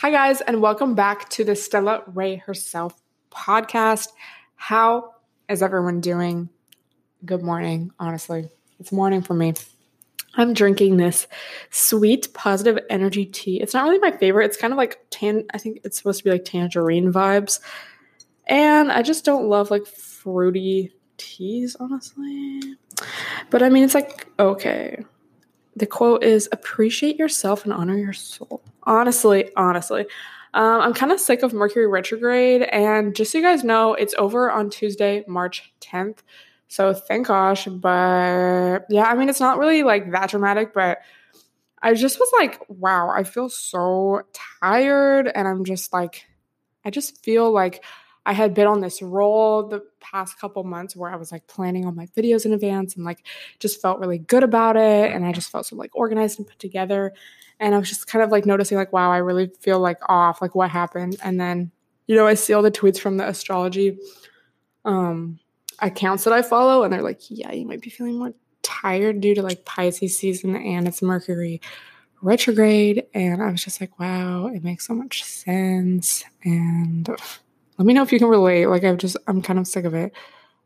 Hi, guys, and welcome back to the Stella Rae Herself podcast. How is everyone doing? Good morning, honestly. It's morning for me. I'm drinking this sweet positive energy tea. It's not really my favorite. It's kind of like tan, I think it's supposed to be like tangerine vibes. And I just don't love like fruity teas, honestly. But I mean, it's like, okay. The quote is appreciate yourself and honor your soul. Honestly, honestly. Um, I'm kind of sick of Mercury retrograde. And just so you guys know, it's over on Tuesday, March 10th. So thank gosh. But yeah, I mean, it's not really like that dramatic, but I just was like, wow, I feel so tired. And I'm just like, I just feel like I had been on this roll the past couple months where I was like planning all my videos in advance and like just felt really good about it. And I just felt so like organized and put together. And I was just kind of like noticing, like, wow, I really feel like off. Like, what happened? And then, you know, I see all the tweets from the astrology um, accounts that I follow, and they're like, yeah, you might be feeling more tired due to like Pisces season and it's Mercury retrograde. And I was just like, wow, it makes so much sense. And let me know if you can relate. Like, I've just, I'm kind of sick of it.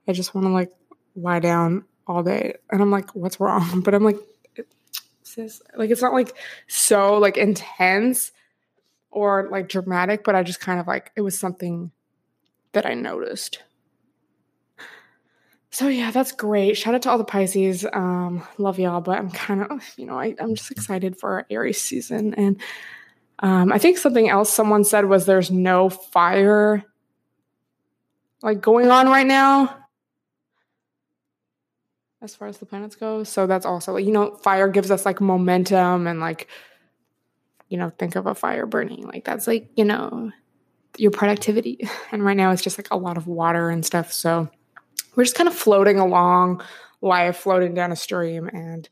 I just want to like lie down all day. And I'm like, what's wrong? But I'm like, sis, like, it's not like so like intense or like dramatic, but I just kind of like, it was something that I noticed. So yeah, that's great. Shout out to all the Pisces. Um, love y'all, but I'm kind of, you know, I, I'm just excited for Aries season. And um, I think something else someone said was there's no fire like going on right now as far as the planets go. So that's also you know, fire gives us like momentum and like, you know, think of a fire burning. Like that's like, you know, your productivity. And right now it's just like a lot of water and stuff. So we're just kind of floating along life, floating down a stream. And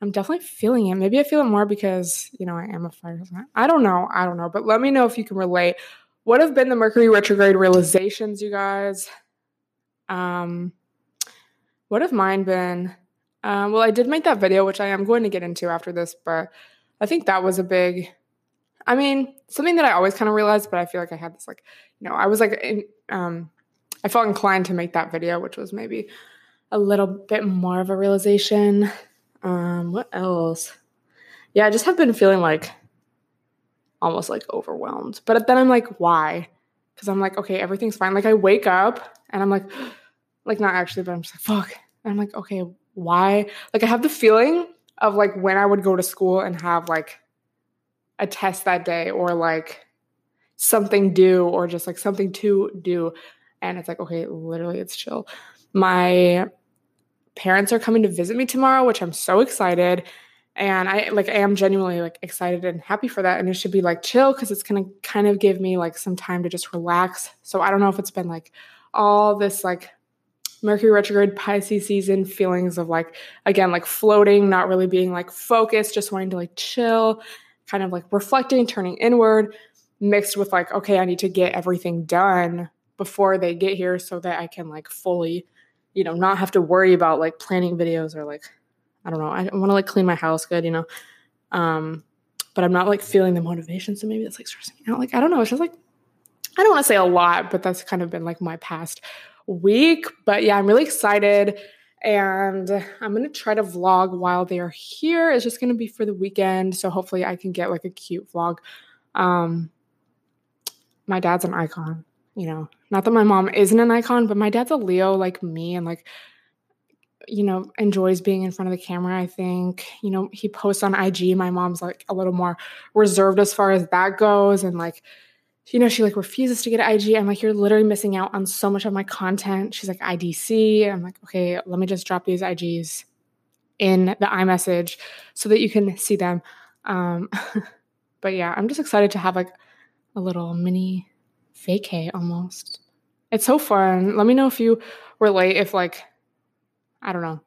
I'm definitely feeling it. Maybe I feel it more because, you know, I am a fire sign. I don't know. I don't know. But let me know if you can relate. What have been the Mercury retrograde realizations, you guys? Um, what have mine been? Um, well, I did make that video, which I am going to get into after this, but I think that was a big, I mean, something that I always kind of realized, but I feel like I had this, like, you know, I was like, in, um, I felt inclined to make that video, which was maybe a little bit more of a realization. Um, what else? Yeah, I just have been feeling like almost like overwhelmed. But then I'm like, why? Because I'm like, okay, everything's fine. Like I wake up and I'm like, like not actually, but I'm just like, fuck. And I'm like, okay, why? Like I have the feeling of like when I would go to school and have like a test that day or like something due or just like something to do and it's like, okay, literally, it's chill. My parents are coming to visit me tomorrow, which I'm so excited. And I like I am genuinely like excited and happy for that. And it should be like chill because it's gonna kind of give me like some time to just relax. So I don't know if it's been like all this like Mercury retrograde Pisces season feelings of like again like floating, not really being like focused, just wanting to like chill, kind of like reflecting, turning inward, mixed with like, okay, I need to get everything done before they get here so that I can like fully, you know, not have to worry about like planning videos or like I don't know. I want to like clean my house good, you know. Um, but I'm not like feeling the motivation, so maybe that's like stressing me out. Like I don't know. It's just like I don't want to say a lot, but that's kind of been like my past week. But yeah, I'm really excited. And I'm to try to vlog while they're here. It's just to be for the weekend. So hopefully I can get like a cute vlog. Um, my dad's an icon you know, not that my mom isn't an icon, but my dad's a Leo like me and like, you know, enjoys being in front of the camera. I think, you know, he posts on IG. My mom's like a little more reserved as far as that goes. And like, you know, she like refuses to get IG. I'm like, you're literally missing out on so much of my content. She's like, IDC. I'm like, okay, let me just drop these IGs in the iMessage so that you can see them. Um, but yeah, I'm just excited to have like a little mini vacay almost. It's so fun. Let me know if you relate, if like, I don't know,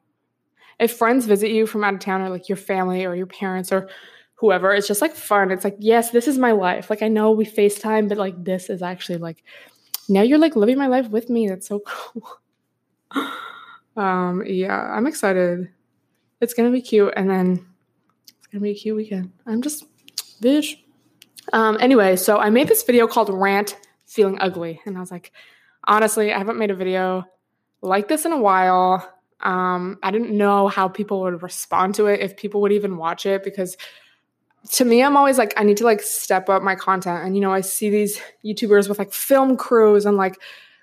if friends visit you from out of town or like your family or your parents or whoever, it's just like fun. It's like, yes, this is my life. Like, I know we FaceTime, but like, this is actually like, now you're like living my life with me. That's so cool. um, yeah, I'm excited. It's gonna be cute, and then it's gonna be a cute weekend. I'm just, bitch, Um, anyway, so I made this video called Rant Feeling Ugly. And I was like, honestly, I haven't made a video like this in a while. Um, I didn't know how people would respond to it, if people would even watch it, because to me, I'm always like, I need to like step up my content. And, you know, I see these YouTubers with like film crews and like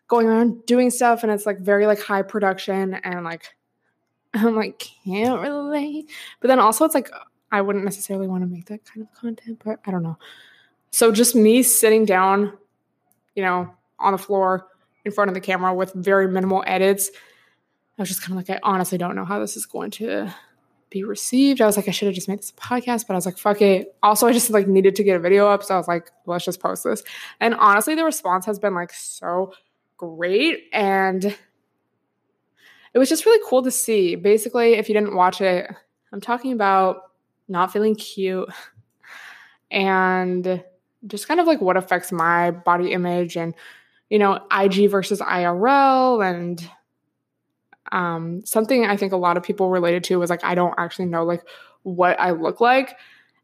going around doing stuff, and it's like very like high production and like, I'm like, can't relate. But then also, it's like, I wouldn't necessarily want to make that kind of content, but I don't know. So just me sitting down, you know, on the floor in front of the camera with very minimal edits. I was just kind of like, I honestly don't know how this is going to be received. I was like, I should have just made this podcast, but I was like, fuck it. Also, I just like needed to get a video up. So I was like, let's just post this. And honestly, the response has been like so great. And it was just really cool to see. Basically, if you didn't watch it, I'm talking about not feeling cute and just kind of like what affects my body image and you know IG versus IRL and um, something I think a lot of people related to was like I don't actually know like what I look like.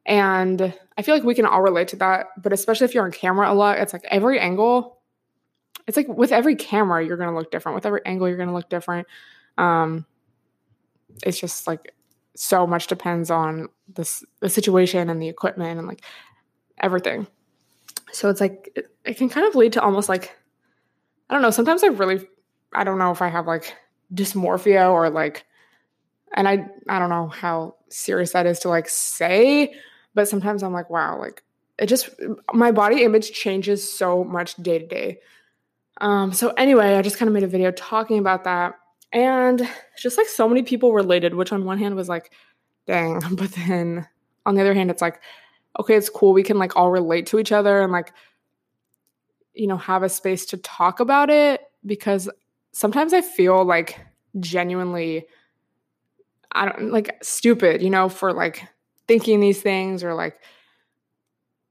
And I feel like we can all relate to that but especially if you're on camera a lot it's like every angle it's like with every camera you're going to look different. With every angle you're going to look different. Um it's just like so much depends on this the situation and the equipment and like everything. So it's like it, it can kind of lead to almost like I don't know, sometimes I really I don't know if I have like dysmorphia or like and I I don't know how serious that is to like say, but sometimes I'm like, wow, like it just my body image changes so much day to day. Um so anyway, I just kind of made a video talking about that and just like so many people related, which on one hand was like, dang, but then on the other hand, it's like, okay, it's cool. We can like all relate to each other and like, you know, have a space to talk about it because sometimes I feel like genuinely, I don't like stupid, you know, for like thinking these things or like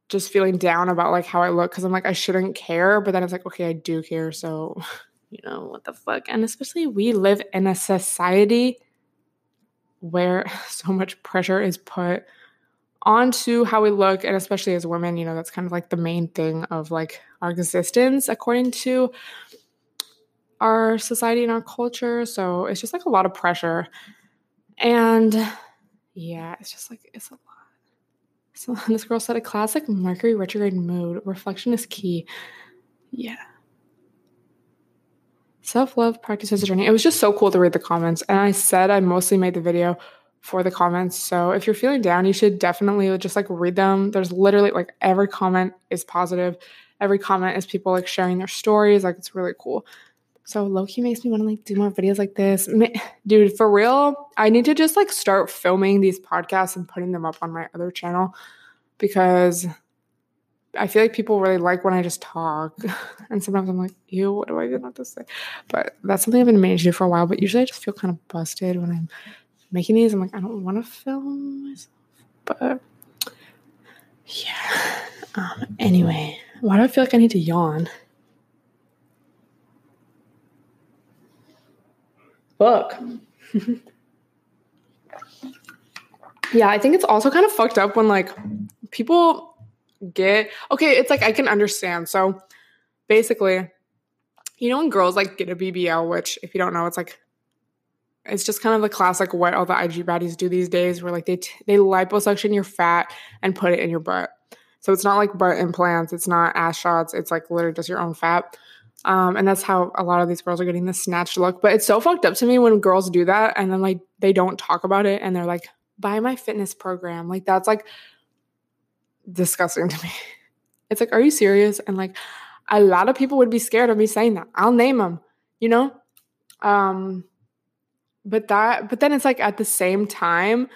just feeling down about like how I look because I'm like, I shouldn't care. But then it's like, okay, I do care. So, you know, what the fuck? And especially we live in a society where so much pressure is put onto how we look and especially as women you know that's kind of like the main thing of like our existence according to our society and our culture so it's just like a lot of pressure and yeah it's just like it's a lot so this girl said a classic mercury retrograde mood reflection is key yeah self-love practices a journey it was just so cool to read the comments and i said i mostly made the video for the comments. So if you're feeling down, you should definitely just like read them. There's literally like every comment is positive. Every comment is people like sharing their stories. Like it's really cool. So lowkey makes me want to like do more videos like this. Dude, for real, I need to just like start filming these podcasts and putting them up on my other channel because I feel like people really like when I just talk. And sometimes I'm like, ew, what do I even have to say? But that's something I've been managing to do for a while. But usually I just feel kind of busted when I'm making these. I'm like, I don't want to film myself, but yeah. Um, anyway, why do I feel like I need to yawn? Book. yeah, I think it's also kind of fucked up when like people get okay, it's like I can understand. So basically, you know when girls like get a BBL, which if you don't know, it's like it's just kind of the classic what all the IG baddies do these days, where like they t- they liposuction your fat and put it in your butt. So it's not like butt implants, it's not ass shots, it's like literally just your own fat. Um, and that's how a lot of these girls are getting the snatched look. But it's so fucked up to me when girls do that and then like they don't talk about it and they're like, buy my fitness program. Like that's like disgusting to me. It's like, are you serious? And like a lot of people would be scared of me saying that. I'll name them, you know? Um, but that but then it's like at the same time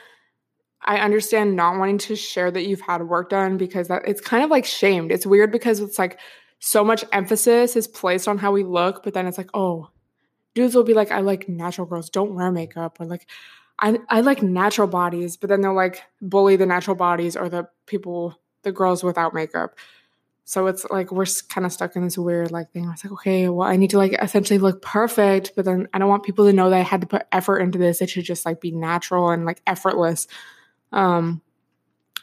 I understand not wanting to share that you've had work done because that it's kind of like shamed. It's weird because it's like so much emphasis is placed on how we look, but then it's like, oh, dudes will be like, I like natural girls, don't wear makeup, or like I I like natural bodies, but then they'll like bully the natural bodies or the people, the girls without makeup. So it's like we're kind of stuck in this weird like thing. I was like, okay, well, I need to like essentially look perfect, but then I don't want people to know that I had to put effort into this. It should just like be natural and like effortless. Um,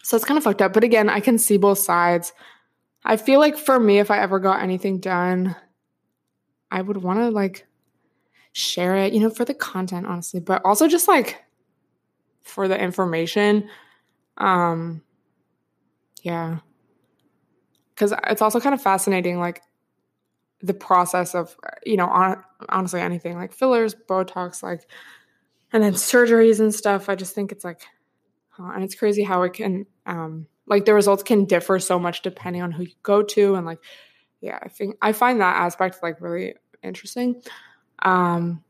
So it's kind of fucked up. But again, I can see both sides. I feel like for me, if I ever got anything done, I would want to like share it, you know, for the content, honestly, but also just like for the information. Um, yeah. Cause it's also kind of fascinating, like the process of, you know, on, honestly, anything like fillers, Botox, like, and then surgeries and stuff. I just think it's like, huh, and it's crazy how it can, um, like the results can differ so much depending on who you go to and like yeah i think i find that aspect like really interesting. Um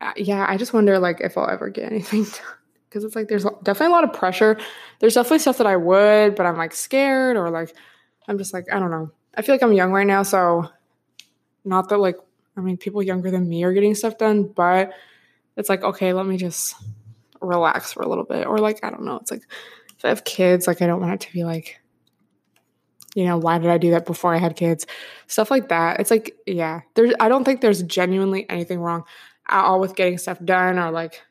uh, yeah i just wonder like if i'll ever get anything done because it's like there's definitely a lot of pressure. There's definitely stuff that i would but i'm like scared or like i'm just like i don't know. I feel like i'm young right now so not that like i mean people younger than me are getting stuff done but it's like okay let me just relax for a little bit or like i don't know it's like have kids, like I don't want it to be like, you know, why did I do that before I had kids? Stuff like that. It's like, yeah, there's I don't think there's genuinely anything wrong at all with getting stuff done or like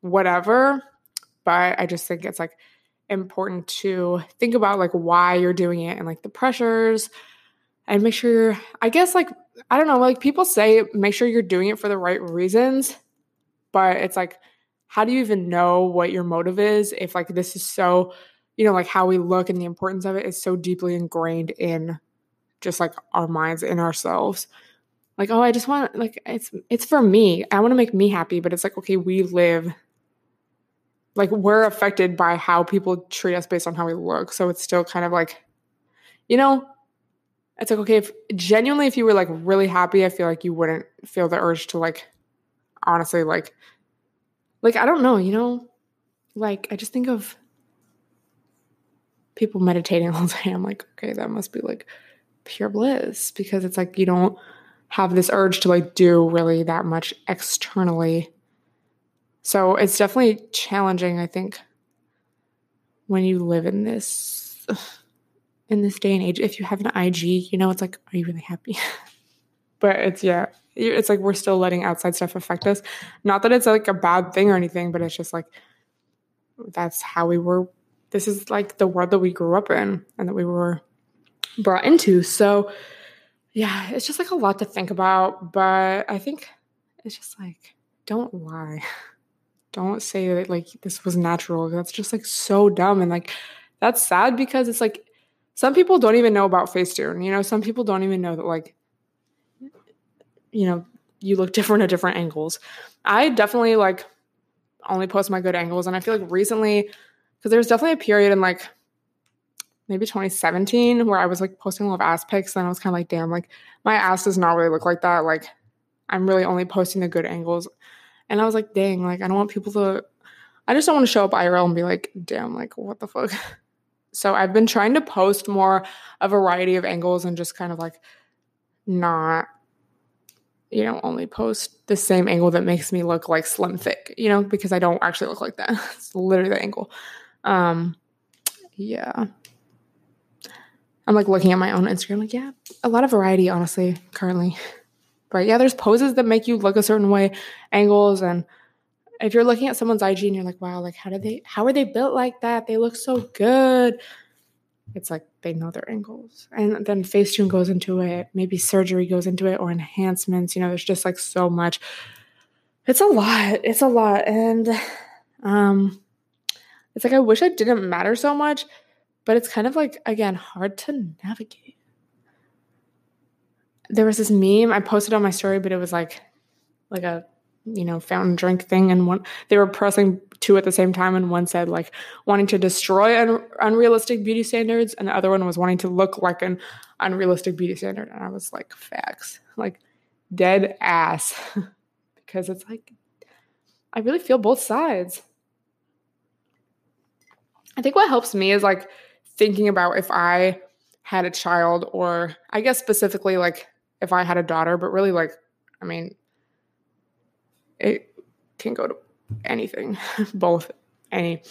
whatever. But I just think it's like important to think about like why you're doing it and like the pressures and make sure I guess like I don't know, like people say make sure you're doing it for the right reasons, but it's like how do you even know what your motive is if like this is so you know like how we look and the importance of it is so deeply ingrained in just like our minds in ourselves? Like oh i just want like it's it's for me. I want to make me happy but it's like okay we live like we're affected by how people treat us based on how we look. So it's still kind of like you know it's like okay if genuinely if you were like really happy i feel like you wouldn't feel the urge to like honestly like like I don't know, you know, like I just think of people meditating all day. I'm like, okay, that must be like pure bliss because it's like you don't have this urge to like do really that much externally. So it's definitely challenging, I think, when you live in this in this day and age. If you have an IG, you know, it's like, are you really happy? but it's yeah, it's like we're still letting outside stuff affect us. Not that it's like a bad thing or anything, but it's just like that's how we were. This is like the world that we grew up in and that we were brought into. So, yeah, it's just like a lot to think about. But I think it's just like, don't lie. Don't say that like this was natural. That's just like so dumb. And like, that's sad because it's like some people don't even know about Facetune. You know, some people don't even know that like you know, you look different at different angles. I definitely like only post my good angles. And I feel like recently, because there's definitely a period in like maybe 2017 where I was like posting a lot of ass pics and I was kind of like, damn, like my ass does not really look like that. Like I'm really only posting the good angles. And I was like, dang, like I don't want people to, I just don't want to show up IRL and be like, damn, like what the fuck. So I've been trying to post more a variety of angles and just kind of like not you know, only post the same angle that makes me look like slim thick, you know, because I don't actually look like that. it's literally the angle. Um, yeah. I'm like looking at my own Instagram, like, yeah, a lot of variety, honestly, currently. But yeah, there's poses that make you look a certain way, angles, and if you're looking at someone's IG and you're like, wow, like how did they how are they built like that? They look so good it's like they know their angles. And then Facetune goes into it, maybe surgery goes into it or enhancements. You know, there's just like so much. It's a lot. It's a lot. And um it's like I wish it didn't matter so much, but it's kind of like again hard to navigate. There was this meme I posted on my story, but it was like like a you know fountain drink thing and one they were pressing two at the same time and one said like wanting to destroy un- unrealistic beauty standards and the other one was wanting to look like an unrealistic beauty standard. And i was like facts like dead ass. Because it's like i really feel both sides. I think what helps me is like thinking about if i had a child or i guess specifically like if i had a daughter but really like i mean it can go to anything, both, any.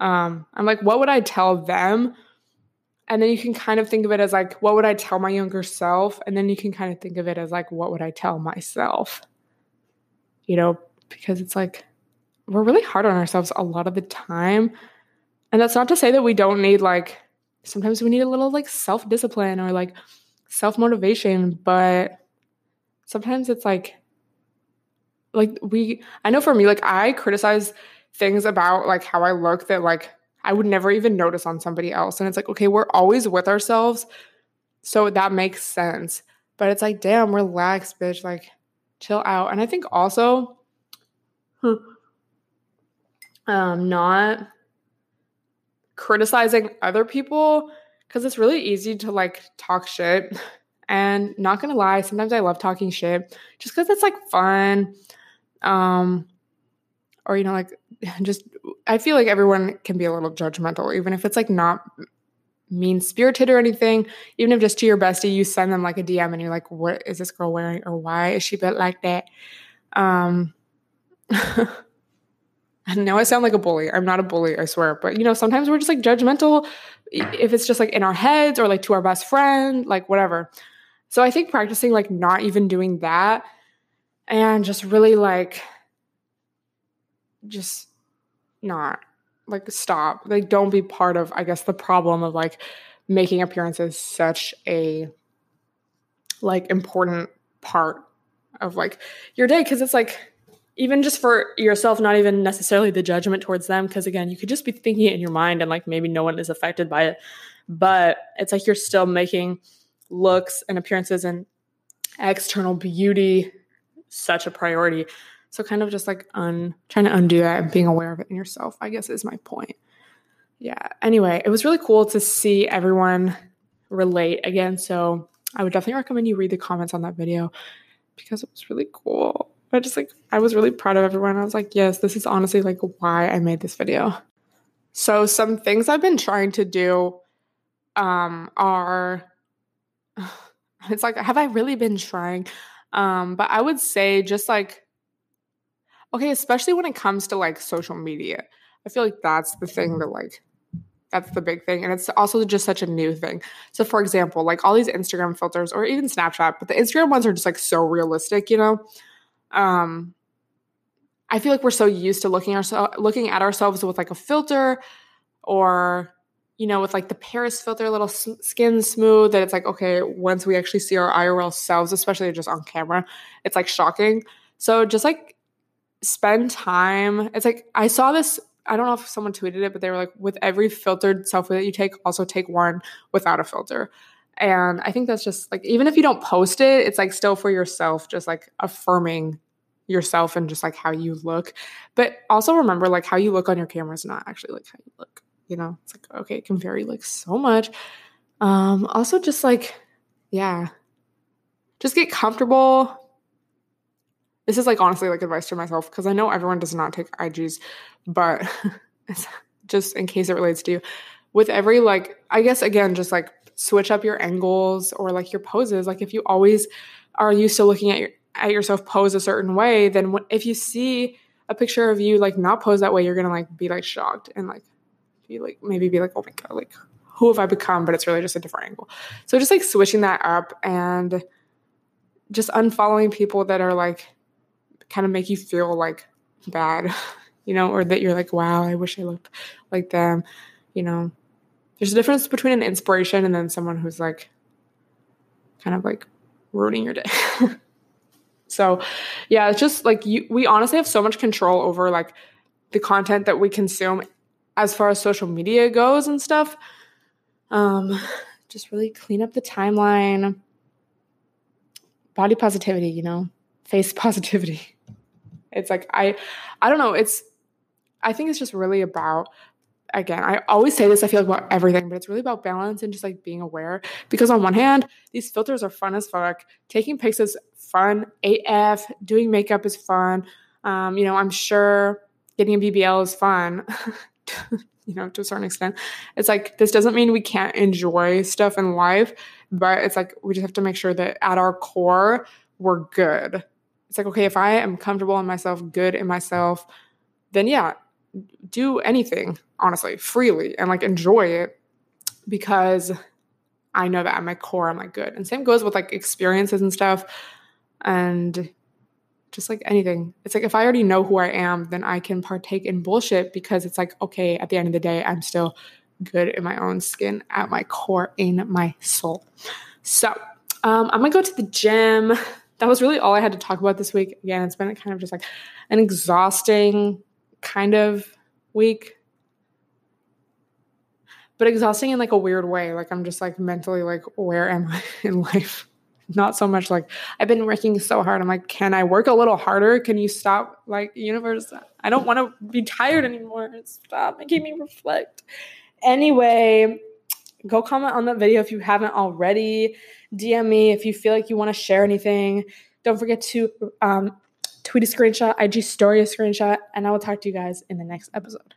Um, I'm like, what would I tell them? And then you can kind of think of it as like, what would I tell my younger self? And then you can kind of think of it as like, what would I tell myself? You know, because it's like, we're really hard on ourselves a lot of the time. and that's not to say that we don't need like sometimes we need a little like self discipline or like self motivation, but sometimes it's like like we I know for me like I criticize things about like how I look that like I would never even notice on somebody else. And it's like, okay, we're always with ourselves. So that makes sense. But it's like, damn, relax, bitch. Like, chill out. And I think also, um, not criticizing other people because it's really easy to like talk shit. And not gonna lie, sometimes I love talking shit just because it's like fun. Um, or you know, like just I feel like everyone can be a little judgmental, even if it's like not mean spirited or anything. Even if just to your bestie, you send them like a DM and you're like, what is this girl wearing? Or why is she built like that? Um I know I sound like a bully. I'm not a bully, I swear. But you know, sometimes we're just like judgmental if it's just like in our heads or like to our best friend, like whatever. So I think practicing like not even doing that and just really like just not like stop. Like don't be part of I guess the problem of like making appearances such a like important part of like your day cuz it's like even just for yourself, not even necessarily the judgment towards them, because again, you could just be thinking it in your mind and like maybe no one is affected by it. But it's like you're still making looks and appearances and external beauty such a priority. So kind of just like un trying to undo that and being aware of it in yourself, I guess is my point. Yeah. Anyway, it was really cool to see everyone relate again. So I would definitely recommend you read the comments on that video because it was really cool. I just like, I was really proud of everyone. I was like, yes, this is honestly like why I made this video. So, some things I've been trying to do um, are, it's like, have I really been trying? Um, but I would say just like, okay, especially when it comes to like social media, I feel like that's the thing that like, that's the big thing. And it's also just such a new thing. So, for example, like all these Instagram filters or even Snapchat, but the Instagram ones are just like so realistic, you know? um I feel like we're so used to looking ourselves looking at ourselves with like a filter or you know with like the Paris filter a little skin smooth that it's like okay once we actually see our IRL selves especially just on camera it's like shocking so just like spend time it's like I saw this I don't know if someone tweeted it but they were like with every filtered selfie that you take also take one without a filter and I think that's just like, even if you don't post it, it's like still for yourself, just like affirming yourself and just like how you look. But also remember, like, how you look on your camera is not actually like how you look. You know, it's like, okay, it can vary like so much. Um, also, just like, yeah, just get comfortable. This is like honestly like advice to myself because I know everyone does not take IGs, but just in case it relates to you, with every like, I guess again, just like switch up your angles or like your poses. Like if you always are used to looking at your at yourself pose a certain way, then if you see a picture of you like not pose that way, you're gonna like be like shocked and like like maybe be like, oh my god, like who have I become? But it's really just a different angle. So just like switching that up and just unfollowing people that are like kind of make you feel like bad, you know, or that you're like, wow, I wish I looked like them, you know there's a difference between an inspiration and then someone who's like kind of like ruining your day. so, yeah, it's just like you we honestly have so much control over like the content that we consume as far as social media goes and stuff. Um just really clean up the timeline. Body positivity, you know, face positivity. It's like I I don't know, it's I think it's just really about again, I always say this, I feel like about everything, but it's really about balance and just like being aware. Because on one hand, these filters are fun as fuck. Taking pics is fun. AF, doing makeup is fun. Um, you know, I'm sure getting a BBL is fun. you know, to a certain extent. It's like this doesn't mean we can't enjoy stuff in life, but it's like we just have to make sure that at our core, we're good. It's like, okay, if I am comfortable in myself, good in myself, then yeah, do anything honestly freely and like enjoy it because I know that at my core I'm like good. And same goes with like experiences and stuff. And just like anything. It's like if I already know who I am, then I can partake in bullshit because it's like, okay, at the end of the day, I'm still good in my own skin, at my core, in my soul. So um, I'm gonna go to the gym. That was really all I had to talk about this week. Again, it's been kind of just like an exhausting kind of week, but exhausting in like a weird way. Like I'm just like mentally like, where am I in life? Not so much like I've been working so hard. I'm like, can I work a little harder? Can you stop? Like, universe, I don't want to be tired anymore. Stop making me reflect. Anyway, go comment on that video if you haven't already. DM me if you feel like you want to share anything. Don't forget to um, tweet a screenshot, IG story a screenshot, and I will talk to you guys in the next episode.